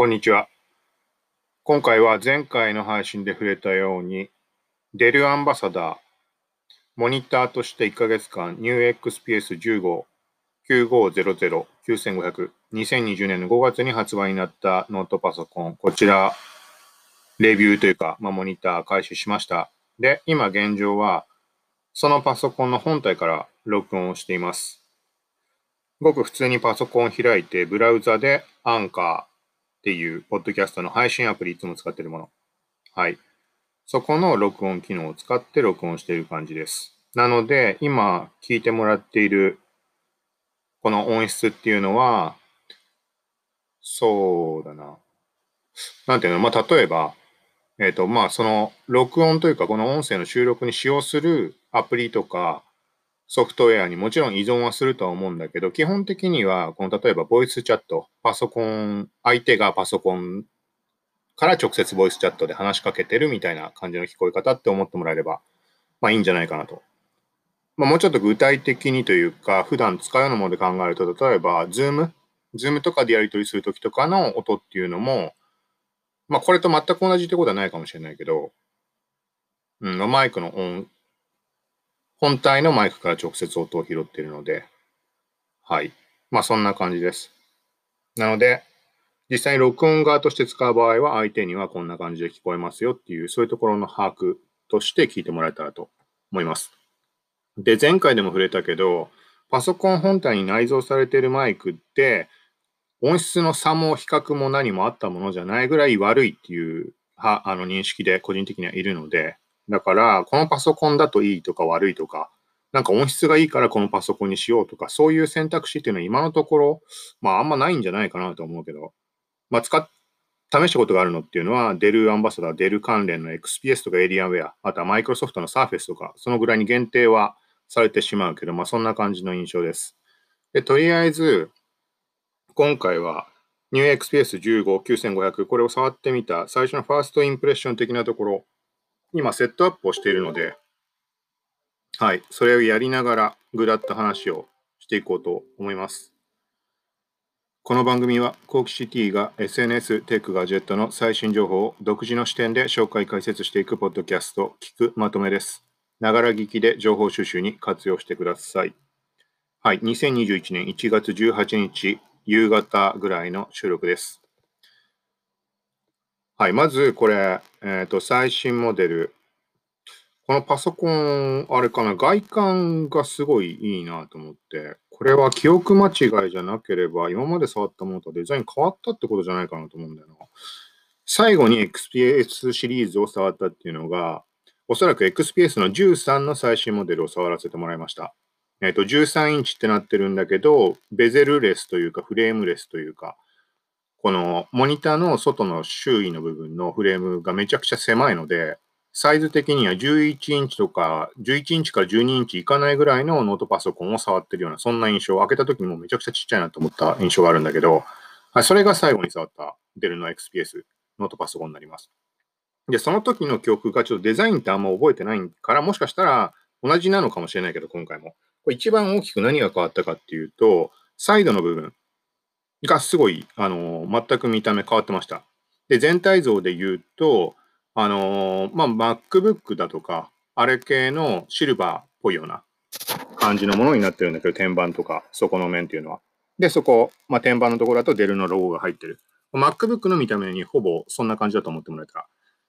こんにちは。今回は前回の配信で触れたように、デルアンバサダー、モニターとして1ヶ月間 NewXPS15 9500 9500 2020年の5月に発売になったノートパソコン、こちら、レビューというか、まあ、モニター開始しました。で、今現状は、そのパソコンの本体から録音をしています。ごく普通にパソコンを開いて、ブラウザでアンカーっていう、ポッドキャストの配信アプリいつも使ってるもの。はい。そこの録音機能を使って録音している感じです。なので、今聞いてもらっているこの音質っていうのは、そうだな。なんていうの、まあ、例えば、えっ、ー、と、まあ、その、録音というか、この音声の収録に使用するアプリとか、ソフトウェアにもちろん依存はするとは思うんだけど、基本的には、この例えばボイスチャット、パソコン、相手がパソコンから直接ボイスチャットで話しかけてるみたいな感じの聞こえ方って思ってもらえれば、まあいいんじゃないかなと。まあもうちょっと具体的にというか、普段使うようなもので考えると、例えば、ズーム、ズームとかでやり取りするときとかの音っていうのも、まあこれと全く同じってことはないかもしれないけど、うん、マイクの音本体のマイクから直接音を拾っているので、はい。まあそんな感じです。なので、実際に録音側として使う場合は相手にはこんな感じで聞こえますよっていう、そういうところの把握として聞いてもらえたらと思います。で、前回でも触れたけど、パソコン本体に内蔵されているマイクって、音質の差も比較も何もあったものじゃないぐらい悪いっていうはあの認識で個人的にはいるので、だから、このパソコンだといいとか悪いとか、なんか音質がいいからこのパソコンにしようとか、そういう選択肢っていうのは今のところ、まああんまないんじゃないかなと思うけど、まあ使っ、試したことがあるのっていうのは、デルアンバサダー、デル関連の XPS とかエリアウェア、あとはマイクロソフトの Surface とか、そのぐらいに限定はされてしまうけど、まあそんな感じの印象です。で、とりあえず、今回は NewXPS15-9500、これを触ってみた最初のファーストインプレッション的なところ今セットアップをしているので、はい、それをやりながらぐだった話をしていこうと思います。この番組は、コーキシティが SNS、テック、ガジェットの最新情報を独自の視点で紹介解説していくポッドキャスト、聞くまとめです。ながら聞きで情報収集に活用してください。はい、2021年1月18日夕方ぐらいの収録です。はい、まずこれ、えっ、と、最新モデル。このパソコン、あれかな、外観がすごいいいなと思って、これは記憶間違いじゃなければ、今まで触ったものとデザイン変わったってことじゃないかなと思うんだよな。最後に XPS シリーズを触ったっていうのが、おそらく XPS の13の最新モデルを触らせてもらいました。えっ、と、13インチってなってるんだけど、ベゼルレスというか、フレームレスというか、このモニターの外の周囲の部分のフレームがめちゃくちゃ狭いので、サイズ的には11インチとか、11インチから12インチいかないぐらいのノートパソコンを触ってるような、そんな印象開けた時にもめちゃくちゃちっちゃいなと思った印象があるんだけど、それが最後に触ったデルの XPS ノートパソコンになります。で、その時の記憶がちょっとデザインってあんま覚えてないから、もしかしたら同じなのかもしれないけど、今回も。これ一番大きく何が変わったかっていうと、サイドの部分、がすごい、あのー、全く見た目変わってました。で、全体像で言うと、あのー、まあ、MacBook だとか、あれ系のシルバーっぽいような感じのものになってるんだけど、天板とか、そこの面っていうのは。で、そこ、まあ、天板のところだとデルのロゴが入ってる。MacBook の見た目にほぼそんな感じだと思ってもらえたら。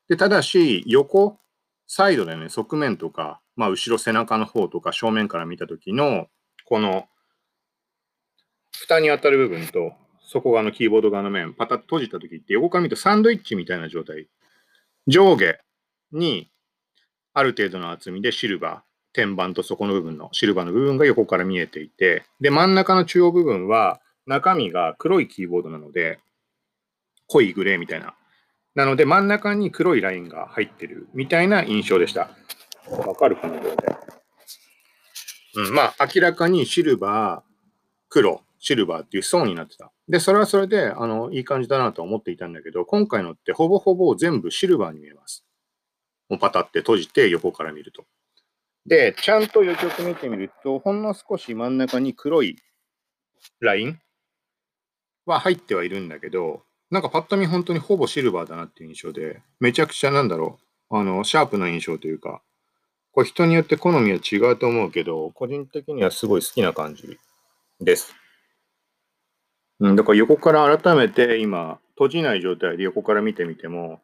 で、ただし、横、サイドでね、側面とか、まあ、後ろ背中の方とか正面から見たときの、この蓋に当たる部分と、底側のキーボード側の面、パタッと閉じたときって横から見るとサンドイッチみたいな状態。上下にある程度の厚みでシルバー、天板と底の部分のシルバーの部分が横から見えていて、で、真ん中の中央部分は中身が黒いキーボードなので、濃いグレーみたいな。なので真ん中に黒いラインが入ってるみたいな印象でした。わかるかな、これで。うん、まあ、明らかにシルバー、黒、シルバーっていう層になってた。で、それはそれで、あの、いい感じだなと思っていたんだけど、今回のってほぼほぼ全部シルバーに見えます。もうパタって閉じて横から見ると。で、ちゃんとよく見てみると、ほんの少し真ん中に黒いラインは入ってはいるんだけど、なんかパッと見本当にほぼシルバーだなっていう印象で、めちゃくちゃなんだろう、あの、シャープな印象というか、これ人によって好みは違うと思うけど、個人的にはすごい好きな感じです。うん、だから横から改めて今、閉じない状態で横から見てみても、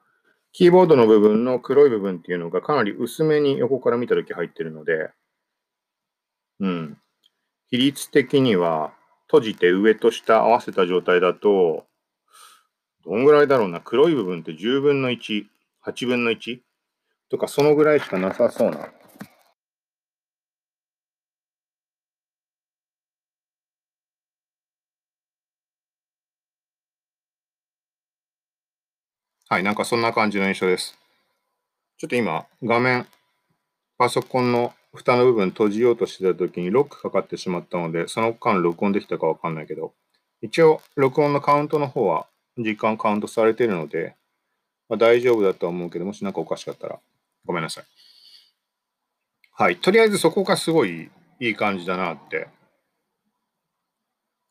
キーボードの部分の黒い部分っていうのがかなり薄めに横から見たとき入ってるので、うん。比率的には閉じて上と下合わせた状態だと、どんぐらいだろうな。黒い部分って10分の1、8分の 1? とかそのぐらいしかなさそうな。はい、なんかそんな感じの印象です。ちょっと今、画面、パソコンの蓋の部分閉じようとしてた時にロックかかってしまったので、その間録音できたかわかんないけど、一応、録音のカウントの方は時間カウントされているので、まあ、大丈夫だとは思うけど、もし何かおかしかったらごめんなさい。はい。とりあえずそこがすごいいい感じだなって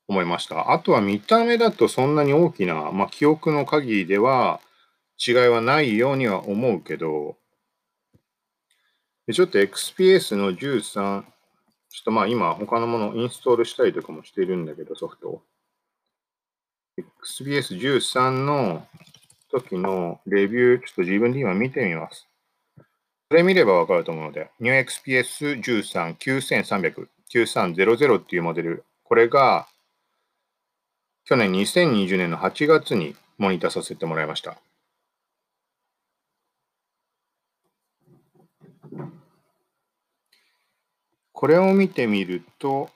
思いました。あとは見た目だとそんなに大きな、まあ、記憶の限りでは違いはないようには思うけど、ちょっと XPS の13、ちょっとまあ今他のものインストールしたりとかもしているんだけど、ソフトを。XPS13 の時のレビュー、ちょっと自分で今見てみます。それ見ればわかると思うので、NewXPS13-9300、9300っていうモデル、これが去年2020年の8月にモニターさせてもらいました。これを見てみると、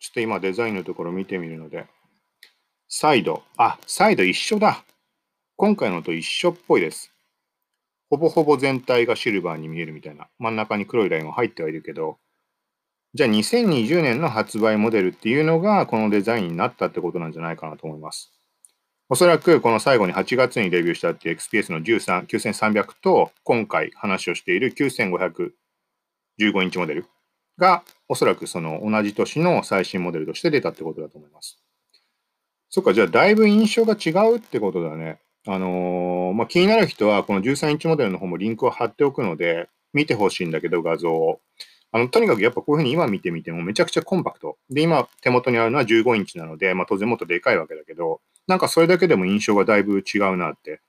ちょっと今デザインのところ見てみるので、サイド、あ、サイド一緒だ。今回のと一緒っぽいです。ほぼほぼ全体がシルバーに見えるみたいな。真ん中に黒いラインが入ってはいるけど、じゃあ2020年の発売モデルっていうのがこのデザインになったってことなんじゃないかなと思います。おそらくこの最後に8月にデビューしたっていう XPS の13、9300と今回話をしている9515インチモデルがおそらくその同じ年の最新モデルとして出たってことだと思います。そっか、じゃあだいぶ印象が違うってことだね。あのー、まあ、気になる人はこの13インチモデルの方もリンクを貼っておくので、見てほしいんだけど、画像を。あの、とにかくやっぱこういうふうに今見てみてもめちゃくちゃコンパクト。で、今手元にあるのは15インチなので、まあ当然もっとでかいわけだけど、なんかそれだけでも印象がだいぶ違うなって。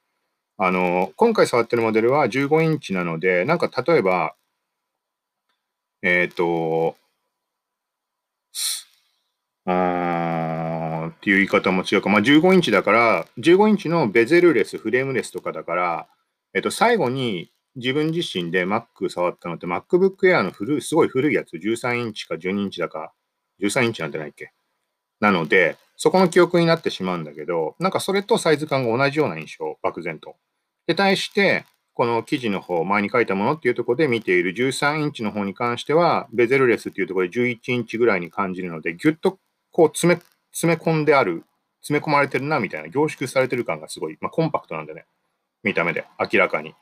あの、今回触ってるモデルは15インチなので、なんか例えば、えっ、ー、と、あっていう言い方も違うか。まあ、15インチだから、15インチのベゼルレス、フレームレスとかだから、えっと、最後に自分自身で Mac 触ったのって MacBook Air の古い、すごい古いやつ、13インチか12インチだか、13インチなんてないっけ？なので、そこの記憶になってしまうんだけど、なんかそれとサイズ感が同じような印象、漠然と。で、対して、この記事の方、前に書いたものっていうところで見ている13インチの方に関しては、ベゼルレスっていうところで11インチぐらいに感じるので、ぎゅっとこう詰め、詰め込んである、詰め込まれてるな、みたいな、凝縮されてる感がすごい、まあ、コンパクトなんでね、見た目で、明らかに。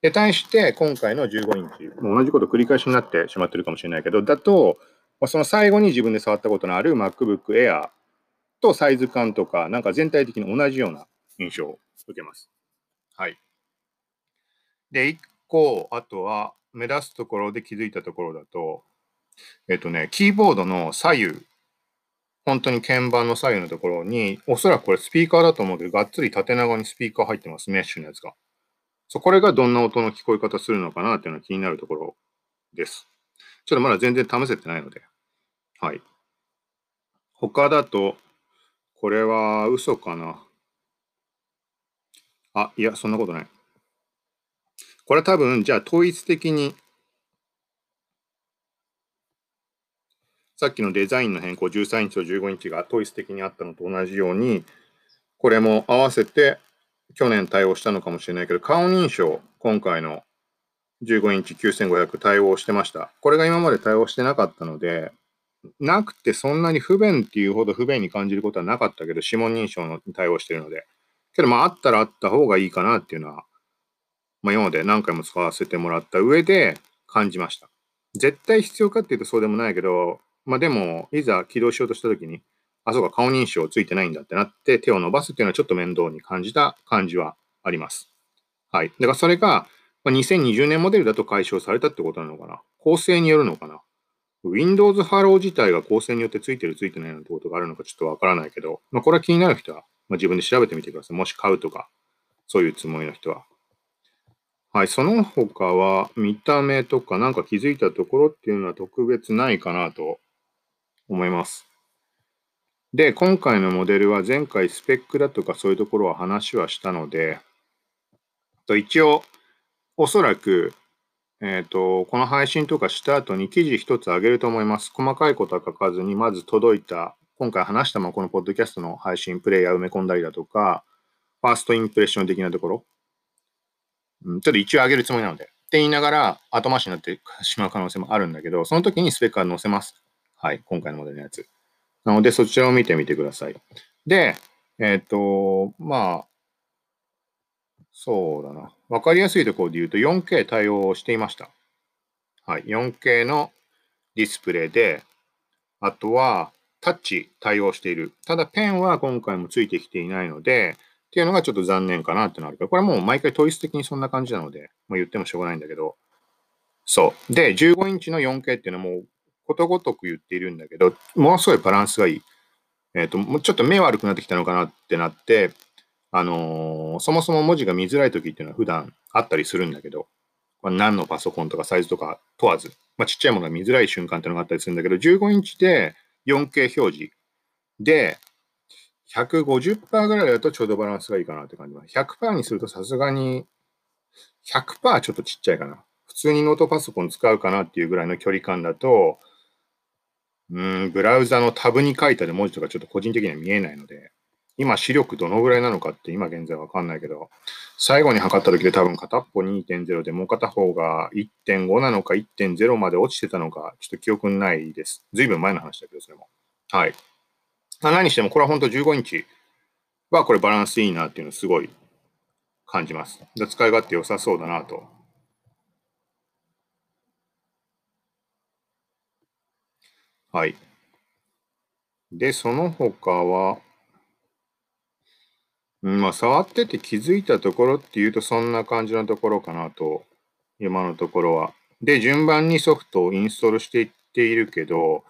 で、対して、今回の15インチ、もう同じこと繰り返しになってしまってるかもしれないけど、だと、まあ、その最後に自分で触ったことのある MacBook Air とサイズ感とか、なんか全体的に同じような印象を受けます。はい。で、一個、あとは、目立つところで気づいたところだと、えっとね、キーボードの左右本当に鍵盤の左右のところに、おそらくこれスピーカーだと思うけど、がっつり縦長にスピーカー入ってます、メッシュのやつが。そう、これがどんな音の聞こえ方するのかなっていうのが気になるところです。ちょっとまだ全然試せてないので。はい。他だと、これは嘘かな。あ、いや、そんなことない。これ多分、じゃあ統一的にさっきのデザインの変更、13インチと15インチが統一的にあったのと同じように、これも合わせて去年対応したのかもしれないけど、顔認証、今回の15インチ9500対応してました。これが今まで対応してなかったので、なくてそんなに不便っていうほど不便に感じることはなかったけど、指紋認証の対応してるので。けど、まあ、あったらあった方がいいかなっていうのは、まあ、今まで何回も使わせてもらった上で感じました。絶対必要かっていうとそうでもないけど、まあでも、いざ起動しようとしたときに、あ、そうか、顔認証ついてないんだってなって手を伸ばすっていうのはちょっと面倒に感じた感じはあります。はい。だからそれが、2020年モデルだと解消されたってことなのかな？構成によるのかな？Windows Hello 自体が構成によってついてるついてないなんてことがあるのかちょっとわからないけど、まあ、これは気になる人は、まあ、自分で調べてみてください。もし買うとか、そういうつもりの人は。はい、その他は見た目とかなんか気づいたところっていうのは特別ないかなと思います。で、今回のモデルは前回スペックだとかそういうところは話はしたので、と一応、おそらくえっ、ー、と、この配信とかした後に記事一つあげると思います。細かいことは書かずに、まず届いた、今回話したまこのポッドキャストの配信、プレイヤー埋め込んだりだとか、ファーストインプレッション的なところ、うん、ちょっと一応あげるつもりなので、って言いながら後回しになってしまう可能性もあるんだけど、その時にスペックは載せます。はい、今回のモデルのやつ。なので、そちらを見てみてください。で、えっ、ー、と、まあ、そうだな。わかりやすいところで言うと 4K 対応していました。はい。4K のディスプレイで、あとはタッチ対応している。ただペンは今回もついてきていないので、っていうのがちょっと残念かなってのあるから、これもう毎回統一的にそんな感じなので、まあ、言ってもしょうがないんだけど、そう。で、15インチの 4K っていうのはもうことごとく言っているんだけど、ものすごいバランスがいい。えっ、ー、と、もうちょっと目悪くなってきたのかなってなって、あのー、そもそも文字が見づらい時っていうのは普段あったりするんだけど、まあ、何のパソコンとかサイズとか問わず、まあ、ちっちゃいものが見づらい瞬間っていうのがあったりするんだけど、15インチで 4K 表示で、150%ぐらいだとちょうどバランスがいいかなって感じます。100%にするとさすがに、100%ちょっとちっちゃいかな。普通にノートパソコン使うかなっていうぐらいの距離感だと、うん、ブラウザのタブに書いてある文字とかちょっと個人的には見えないので、今視力どのぐらいなのかって今現在わかんないけど、最後に測った時で多分片っぽ2.0でもう片方が1.5なのか1.0まで落ちてたのか、ちょっと記憶ないです。ずいぶん前の話だけど、それも。はい。何にしてもこれは本当15インチはこれバランスいいなっていうのすごい感じます。使い勝手良さそうだなと。はい。で、その他は、まあ、触ってて気づいたところっていうと、そんな感じのところかなと、今のところは。で、順番にソフトをインストールしていっているけど、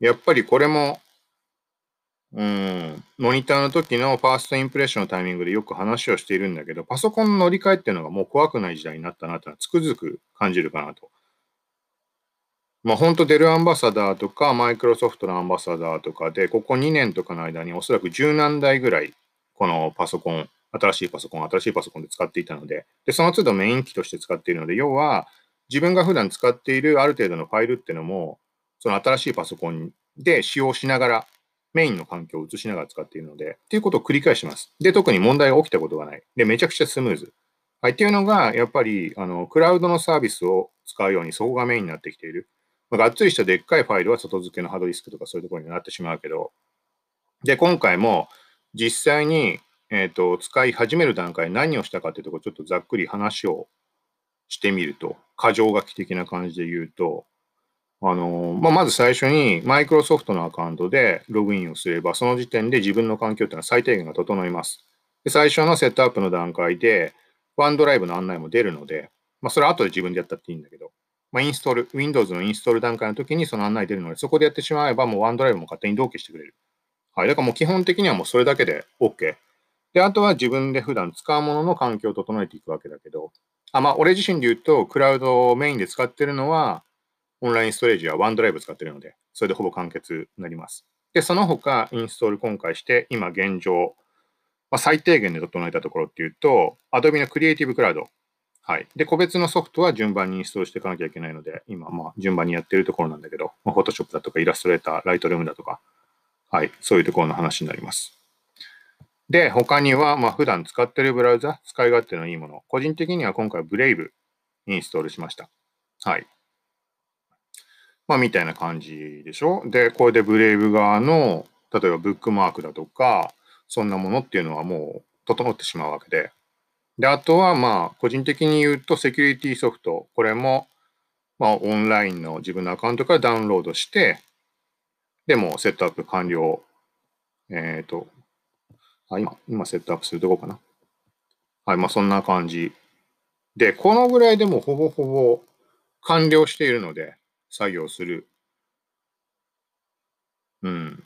やっぱりこれも、うん、モニターの時のファーストインプレッションのタイミングでよく話をしているんだけど、パソコンの乗り換えっていうのがもう怖くない時代になったなってのはつくづく感じるかなと。まあ本当デルアンバサダーとかマイクロソフトのアンバサダーとかで、ここ2年とかの間におそらく十何台ぐらいこのパソコン、新しいパソコン、新しいパソコンで使っていたので、で、その都度メイン機として使っているので、要は、自分が普段使っているある程度のファイルっていうのも、その新しいパソコンで使用しながら、メインの環境を移しながら使っているので、っていうことを繰り返します。で、特に問題が起きたことがない。で、めちゃくちゃスムーズ。はい、っていうのが、やっぱり、あの、クラウドのサービスを使うように、そこがメインになってきている。まあ、がっつりしたでっかいファイルは外付けのハードディスクとかそういうところになってしまうけど、で、今回も、実際に、えーと、使い始める段階何をしたかというところちょっとざっくり話をしてみると、箇条書き的な感じで言うと、あのまあ、まず最初にマイクロソフトのアカウントでログインをすれば、その時点で自分の環境というのは最低限が整います。で最初のセットアップの段階で、ワンドライブの案内も出るので、まあ、それは後で自分でやったっていいんだけど、まあ、インストール、Windows のインストール段階の時にその案内出るので、そこでやってしまえば、もうワンドライブも勝手に同期してくれる。はい。だからもう基本的にはもうそれだけで OK。で、あとは自分で普段使うものの環境を整えていくわけだけど、あまあ、俺自身で言うと、クラウドをメインで使ってるのは、オンラインストレージやワンドライブ使ってるので、それでほぼ完結になります。で、その他、インストール今回して、今現状、まあ、最低限で整えたところっていうと、Adobe のクリエイティブクラウド。はい。で、個別のソフトは順番にインストールしていかなきゃいけないので、今、まあ、順番にやってるところなんだけど、まあ、Photoshop だとか、イラストレーター、ライトルームだとか、はい。そういうところの話になります。で、他には、まあ、普段使ってるブラウザ、使い勝手のいいもの。個人的には今回、ブレイブインストールしました。はい。まあ、みたいな感じでしょ？で、これでブレイブ側の、例えばブックマークだとか、そんなものっていうのはもう整ってしまうわけで。で、あとは、まあ、個人的に言うと、セキュリティソフト。これも、まあ、オンラインの自分のアカウントからダウンロードして、でもセットアップ完了。えっ、ー、と、あ、今、今セットアップするとこかな。はい、まあそんな感じ。で、このぐらいでもほぼほぼ完了しているので、作業する。うん。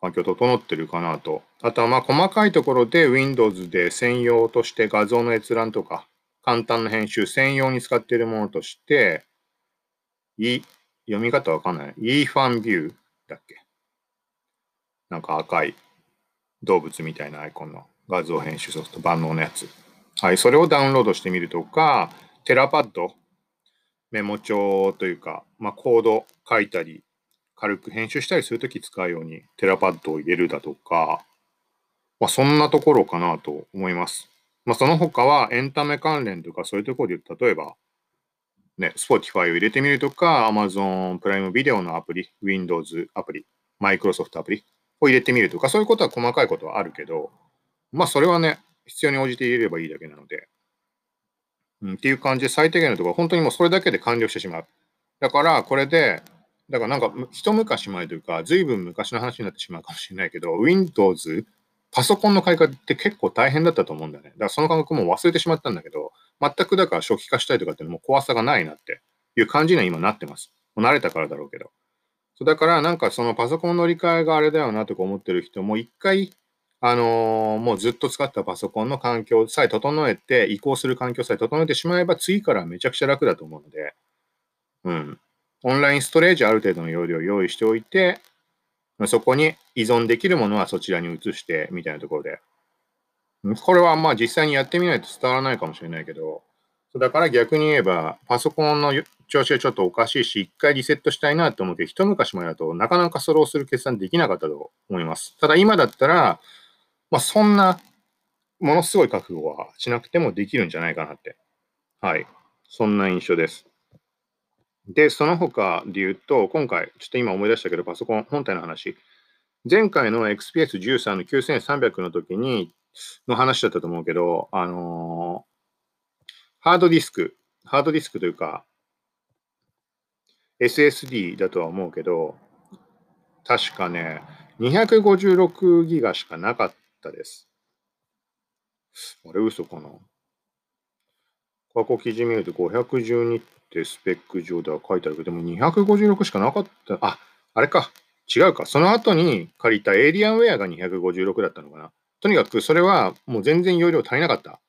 環境整ってるかなと。あとはまあ細かいところで Windows で専用として画像の閲覧とか簡単な編集専用に使っているものとして、い、読み方わかんない？eFanView だっけ？なんか赤い動物みたいなアイコンの画像編集ソフト万能のやつ。はい、それをダウンロードしてみるとか、テラパッド、メモ帳というか、まあ、コード書いたり、軽く編集したりするとき使うようにテラパッドを入れるだとか、まあ、そんなところかなと思います。まあ、その他はエンタメ関連とかそういうところで例えば、ね、Spotify を入れてみるとか、Amazon プライムビデオのアプリ、Windows アプリ、Microsoft アプリを入れてみるとか、そういうことは細かいことはあるけど、まあそれはね、必要に応じて入れればいいだけなので、うん、っていう感じで最低限のところ本当にもうそれだけで完了してしまう。だからこれで、だからなんか一昔前というか、ずいぶん昔の話になってしまうかもしれないけど、Windows、パソコンの買い替えって結構大変だったと思うんだよね。だからその感覚も忘れてしまったんだけど、全くだから初期化したいとかっていうのも怖さがないなっていう感じには今なってます。もう慣れたからだろうけど。そうだからなんかそのパソコンの乗り換えがあれだよなとか思ってる人も一回あのー、もうずっと使ったパソコンの環境さえ整えて、移行する環境さえ整えてしまえば、次からめちゃくちゃ楽だと思うので、うん。オンラインストレージある程度の容量を用意しておいて、そこに依存できるものはそちらに移してみたいなところで。これはまあ実際にやってみないと伝わらないかもしれないけど、だから逆に言えば、パソコンの調子がちょっとおかしいし、一回リセットしたいなと思って、一昔前だとなかなかそれをする決断できなかったと思います。ただ今だったら、まあ、そんな、ものすごい覚悟はしなくてもできるんじゃないかなって。はい。そんな印象です。で、その他で言うと、今回、ちょっと今思い出したけど、パソコン本体の話。前回の XPS13 の9300の時に、の話だったと思うけど、あのー、ハードディスク、ハードディスクというか、SSD だとは思うけど、確かね、256ギガしかなかっったです。あれ嘘かな？過去記事見ると512ってスペック上では書いてあるけど、でも256しかなかった。あ、あれか。違うか。その後に借りたエイリアンウェアが256だったのかな。とにかくそれはもう全然容量足りなかった。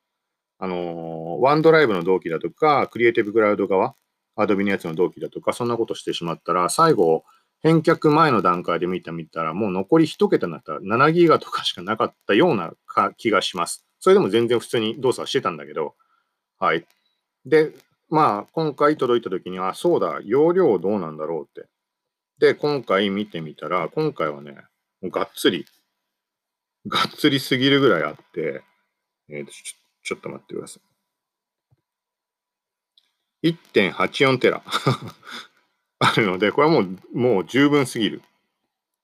あのー、ワンドライブの同期だとか、クリエイティブクラウド側、アドビのやつの同期だとか、そんなことしてしまったら、最後、返却前の段階で見た見たら、もう残り1桁になったら7ギガとかしかなかったような気がします。それでも全然普通に動作してたんだけど、はい。で、まあ、今回届いた時には、そうだ、容量どうなんだろうって。で、今回見てみたら、今回はね、もうがっつり、がっつりすぎるぐらいあって、えー、とちょちょっと待ってください。1.84テラ。あるので、これはもう、もう十分すぎる。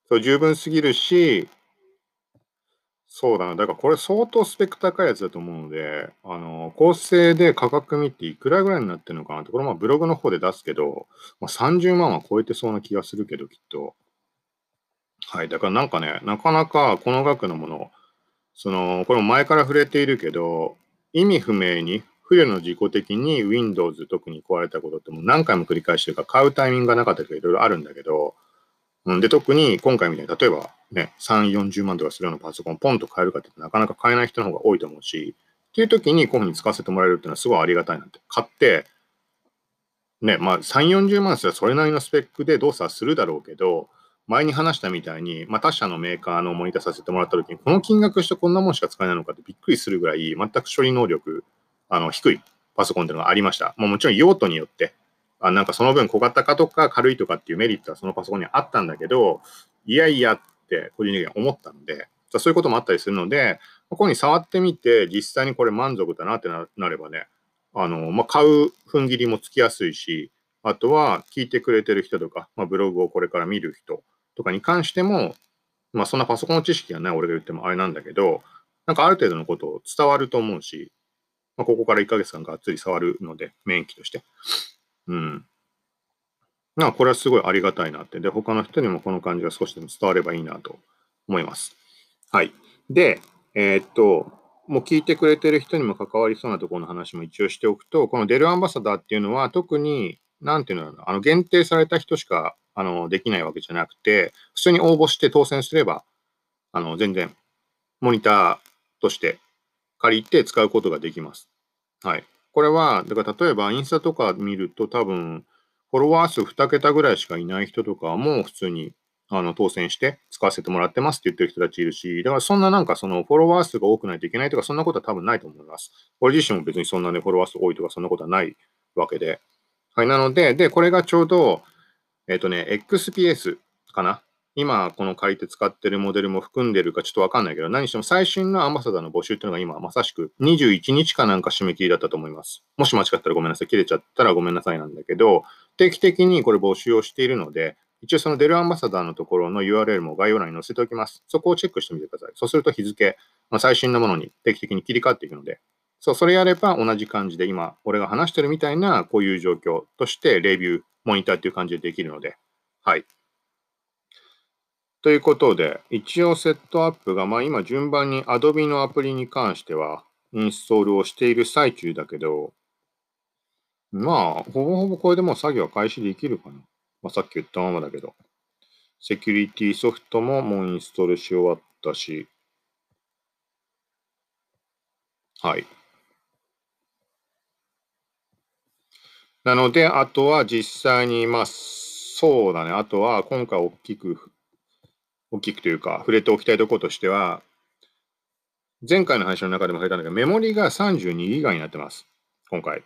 そう、十分すぎるし、そうだな。だからこれ相当スペック高いやつだと思うので、あの、構成で価格見ていくらぐらいになってるのかなって、これまあブログの方で出すけど、まあ、30万は超えてそうな気がするけど、きっと。はい。だからなんかね、なかなかこの額のもの、その、これも前から触れているけど、意味不明に不慮の自己的に Windows 特に壊れたことってもう何回も繰り返してるから買うタイミングがなかったりとかいろいろあるんだけど、うん、で、特に今回みたいに、例えばね、3、40万とかするようなパソコンポンと買えるかってなかなか買えない人の方が多いと思うし、っていう時にこういうふうに使わせてもらえるっていうのはすごいありがたいなって。買って、ね、まあ3、40万すらそれなりのスペックで動作するだろうけど、前に話したみたいに、まあ、他社のメーカーのモニターさせてもらった時に、この金額してこんなもんしか使えないのかってびっくりするぐらい、全く処理能力あの低いパソコンっていうのがありました。まあ、もちろん用途によって、あなんかその分小型化とか軽いとかっていうメリットはそのパソコンにあったんだけど、いやいやって個人的には思ったので、そういうこともあったりするので、ここに触ってみて、実際にこれ満足だなってなればね、あの、まあ、買う踏ん切りもつきやすいし、あとは聞いてくれてる人とか、まあ、ブログをこれから見る人とかに関しても、まあ、そんなパソコンの知識がない俺が言ってもあれなんだけど、なんかある程度のことを伝わると思うし、まあ、ここから1ヶ月間がっつり触るので、免疫として。うん。まあ、これはすごいありがたいなって。で、他の人にもこの感じが少しでも伝わればいいなと思います。はい。で、えー、っと、もう聞いてくれてる人にも関わりそうなところの話も一応しておくと、このデルアンバサダーっていうのは特に、なんていうのあの限定された人しかあのできないわけじゃなくて、普通に応募して当選すれば、あの全然モニターとして借りて使うことができます。はい。これは、だから例えばインスタとか見ると多分、フォロワー数2桁ぐらいしかいない人とかも普通にあの当選して使わせてもらってますって言ってる人たちいるし、だからそんななんかそのフォロワー数が多くないといけないとか、そんなことは多分ないと思います。俺自身も別にそんなね、フォロワー数多いとか、そんなことはないわけで。はい、なので、で、これがちょうど、えっ、とね、XPS かな今、この借りて使ってるモデルも含んでるかちょっとわかんないけど、何しても最新のアンバサダーの募集っていうのが今、まさしく21日かなんか締め切りだったと思います。もし間違ったらごめんなさい。切れちゃったらごめんなさいなんだけど、定期的にこれ募集をしているので、一応そのデルアンバサダーのところの URL も概要欄に載せておきます。そこをチェックしてみてください。そうすると日付、まあ、最新のものに定期的に切り替わっていくので、そう、それやれば同じ感じで今、俺が話してるみたいなこういう状況としてレビュー、モニターっていう感じでできるので、はい。ということで、一応セットアップが、まあ今順番に Adobe のアプリに関してはインストールをしている最中だけど、まあ、ほぼほぼこれでもう作業開始できるかな。まあ、さっき言ったままだけど。セキュリティソフトももうインストールし終わったし。はい。なので、あとは実際に、まあ、そうだね。あとは、今回大きく、大きくというか、触れておきたいところとしては、前回の話の中でも触れたんだけど、メモリが32ギガになってます。今回。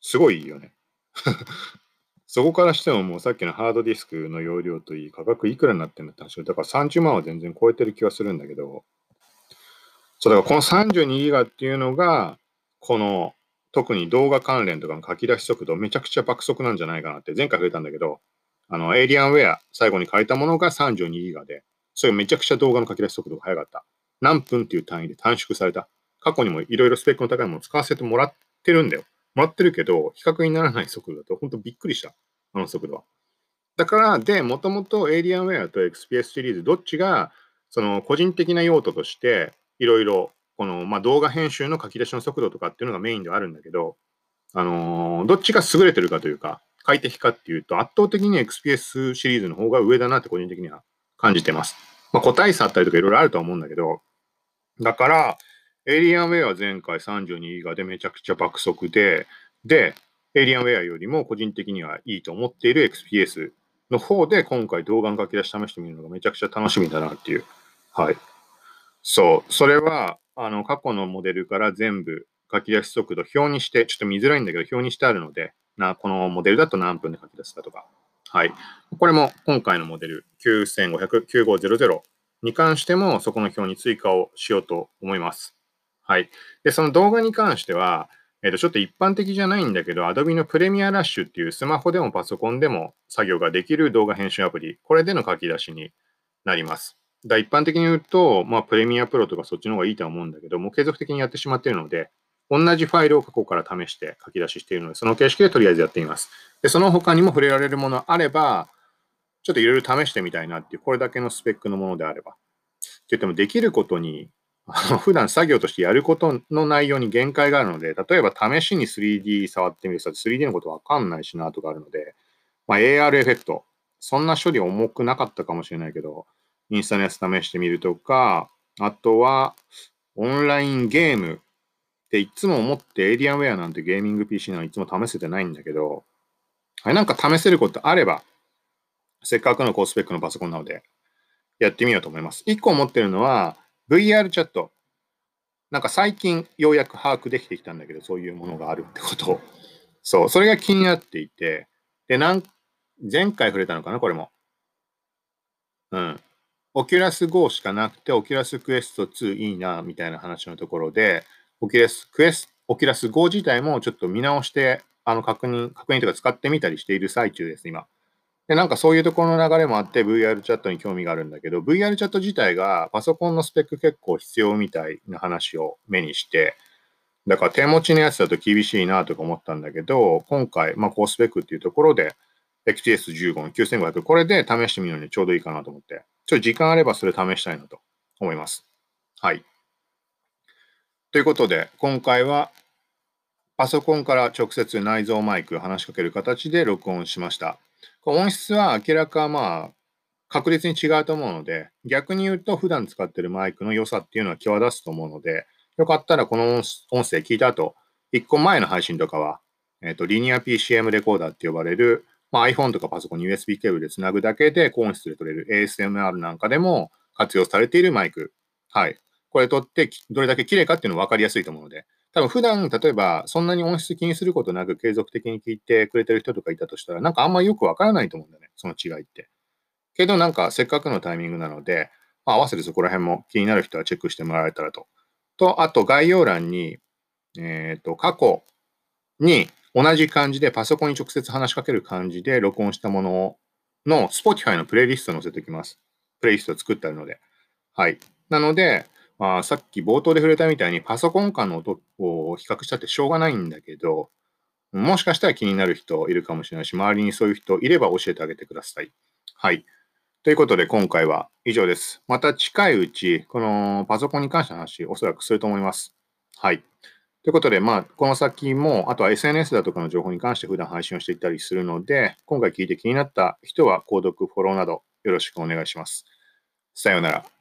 すごいいいよね。そこからしてももうさっきのハードディスクの容量といい、価格いくらになってんだって話だから30万は全然超えてる気はするんだけど、そうだからこの32ギガっていうのが、この特に動画関連とかの書き出し速度めちゃくちゃ爆速なんじゃないかなって前回触れたんだけど、あの、エイリアンウェア最後に書いたものが32ギガで、それめちゃくちゃ動画の書き出し速度が速かった。何分っていう単位で短縮された。過去にもいろいろスペックの高いものを使わせてもらってるんだよ。もらってるけど、比較にならない速度だと、本当びっくりした。あの速度は。だから、で、もともとエイリアンウェアと XPS シリーズ、どっちが、その個人的な用途として、いろいろ、この、まあ、動画編集の書き出しの速度とかっていうのがメインではあるんだけど、あのー、どっちが優れてるかというか、快適かっていうと、圧倒的に XPS シリーズの方が上だなって個人的には感じてます。まあ、個体差あったりとかいろいろあるとは思うんだけど、だから、エイリアンウェアは前回32ギガでめちゃくちゃ爆速で、で、エイリアンウェアよりも個人的にはいいと思っている XPS の方で今回動画の書き出し試してみるのがめちゃくちゃ楽しみだなっていう。はい。そう。それは、あの、過去のモデルから全部書き出し速度表にして、ちょっと見づらいんだけど表にしてあるので、な、このモデルだと何分で書き出すかとか。はい。これも今回のモデル9500、9500に関してもそこの表に追加をしようと思います。はい。で、その動画に関しては、えっ、ー、と、ちょっと一般的じゃないんだけど、Adobe のプレミアラッシュっていうスマホでもパソコンでも作業ができる動画編集アプリ、これでの書き出しになります。だ一般的に言うと、まあ、プレミアプロとかそっちの方がいいとは思うんだけど、もう継続的にやってしまっているので、同じファイルを過去から試して書き出ししているので、その形式でとりあえずやってみます。で、その他にも触れられるものあれば、ちょっといろいろ試してみたいなっていう、これだけのスペックのものであれば。って言っても、できることに普段作業としてやることの内容に限界があるので、例えば試しに 3D 触ってみると 3D のことわかんないしなとかあるので、まあ、AR エフェクト、そんな処理重くなかったかもしれないけど、インスタのやつ試してみるとか、あとはオンラインゲームっていつも思ってエイリアンウェアなんてゲーミング PC なのいつも試せてないんだけど、あれなんか試せることあれば、せっかくの高スペックのパソコンなので、やってみようと思います。一個思ってるのは、VR チャット。なんか最近ようやく把握できてきたんだけど、そういうものがあるってことを。そう、それが気になっていて、で、なん前回触れたのかな、これも。うん。オキュラス GO しかなくて、オキュラスクエスト2いいな、みたいな話のところで、オキュラスクエスオキュラス GO 自体もちょっと見直して、あの、確認、確認とか使ってみたりしている最中です、今。で、なんかそういうところの流れもあって VR チャットに興味があるんだけど、VR チャット自体がパソコンのスペック結構必要みたいな話を目にして、だから手持ちのやつだと厳しいなとか思ったんだけど、今回、まあ高スペックっていうところで XTS15 の9500、これで試してみるのにちょうどいいかなと思って、ちょっと時間あればそれ試したいなと思います。はい。ということで、今回はパソコンから直接内蔵マイク話しかける形で録音しました。音質は明らかまあ確実に違うと思うので、逆に言うと普段使ってるマイクの良さっていうのは際立つと思うので、よかったらこの音声聞いた後、1個前の配信とかは、えっ、ー、と、リニア PCM レコーダーって呼ばれる、まあ、iPhone とかパソコンに USB ケーブルでつなぐだけで高音質で撮れる ASMR なんかでも活用されているマイク。はい。これ撮ってどれだけ綺麗かっていうの分かりやすいと思うので、多分普段、例えばそんなに音質気にすることなく継続的に聞いてくれてる人とかいたとしたら、なんかあんまよく分からないと思うんだよね、その違いって。けどなんかせっかくのタイミングなので、まあ、合わせてそこら辺も気になる人はチェックしてもらえたらと。と、あと概要欄に、えっ、ー、と、過去に同じ感じでパソコンに直接話しかける感じで録音したものの Spotify のプレイリストを載せておきます。プレイリストを作ってあるので。はい。なので、まあ、さっき冒頭で触れたみたいにパソコン間の音を比較したってしょうがないんだけど、もしかしたら気になる人いるかもしれないし、周りにそういう人いれば教えてあげてください。はい。ということで今回は以上です。また近いうち、このパソコンに関しての話、おそらくすると思います。はい。ということで、まあ、この先も、あとは SNS だとかの情報に関して普段配信をしていったりするので、今回聞いて気になった人は、購読、フォローなどよろしくお願いします。さようなら。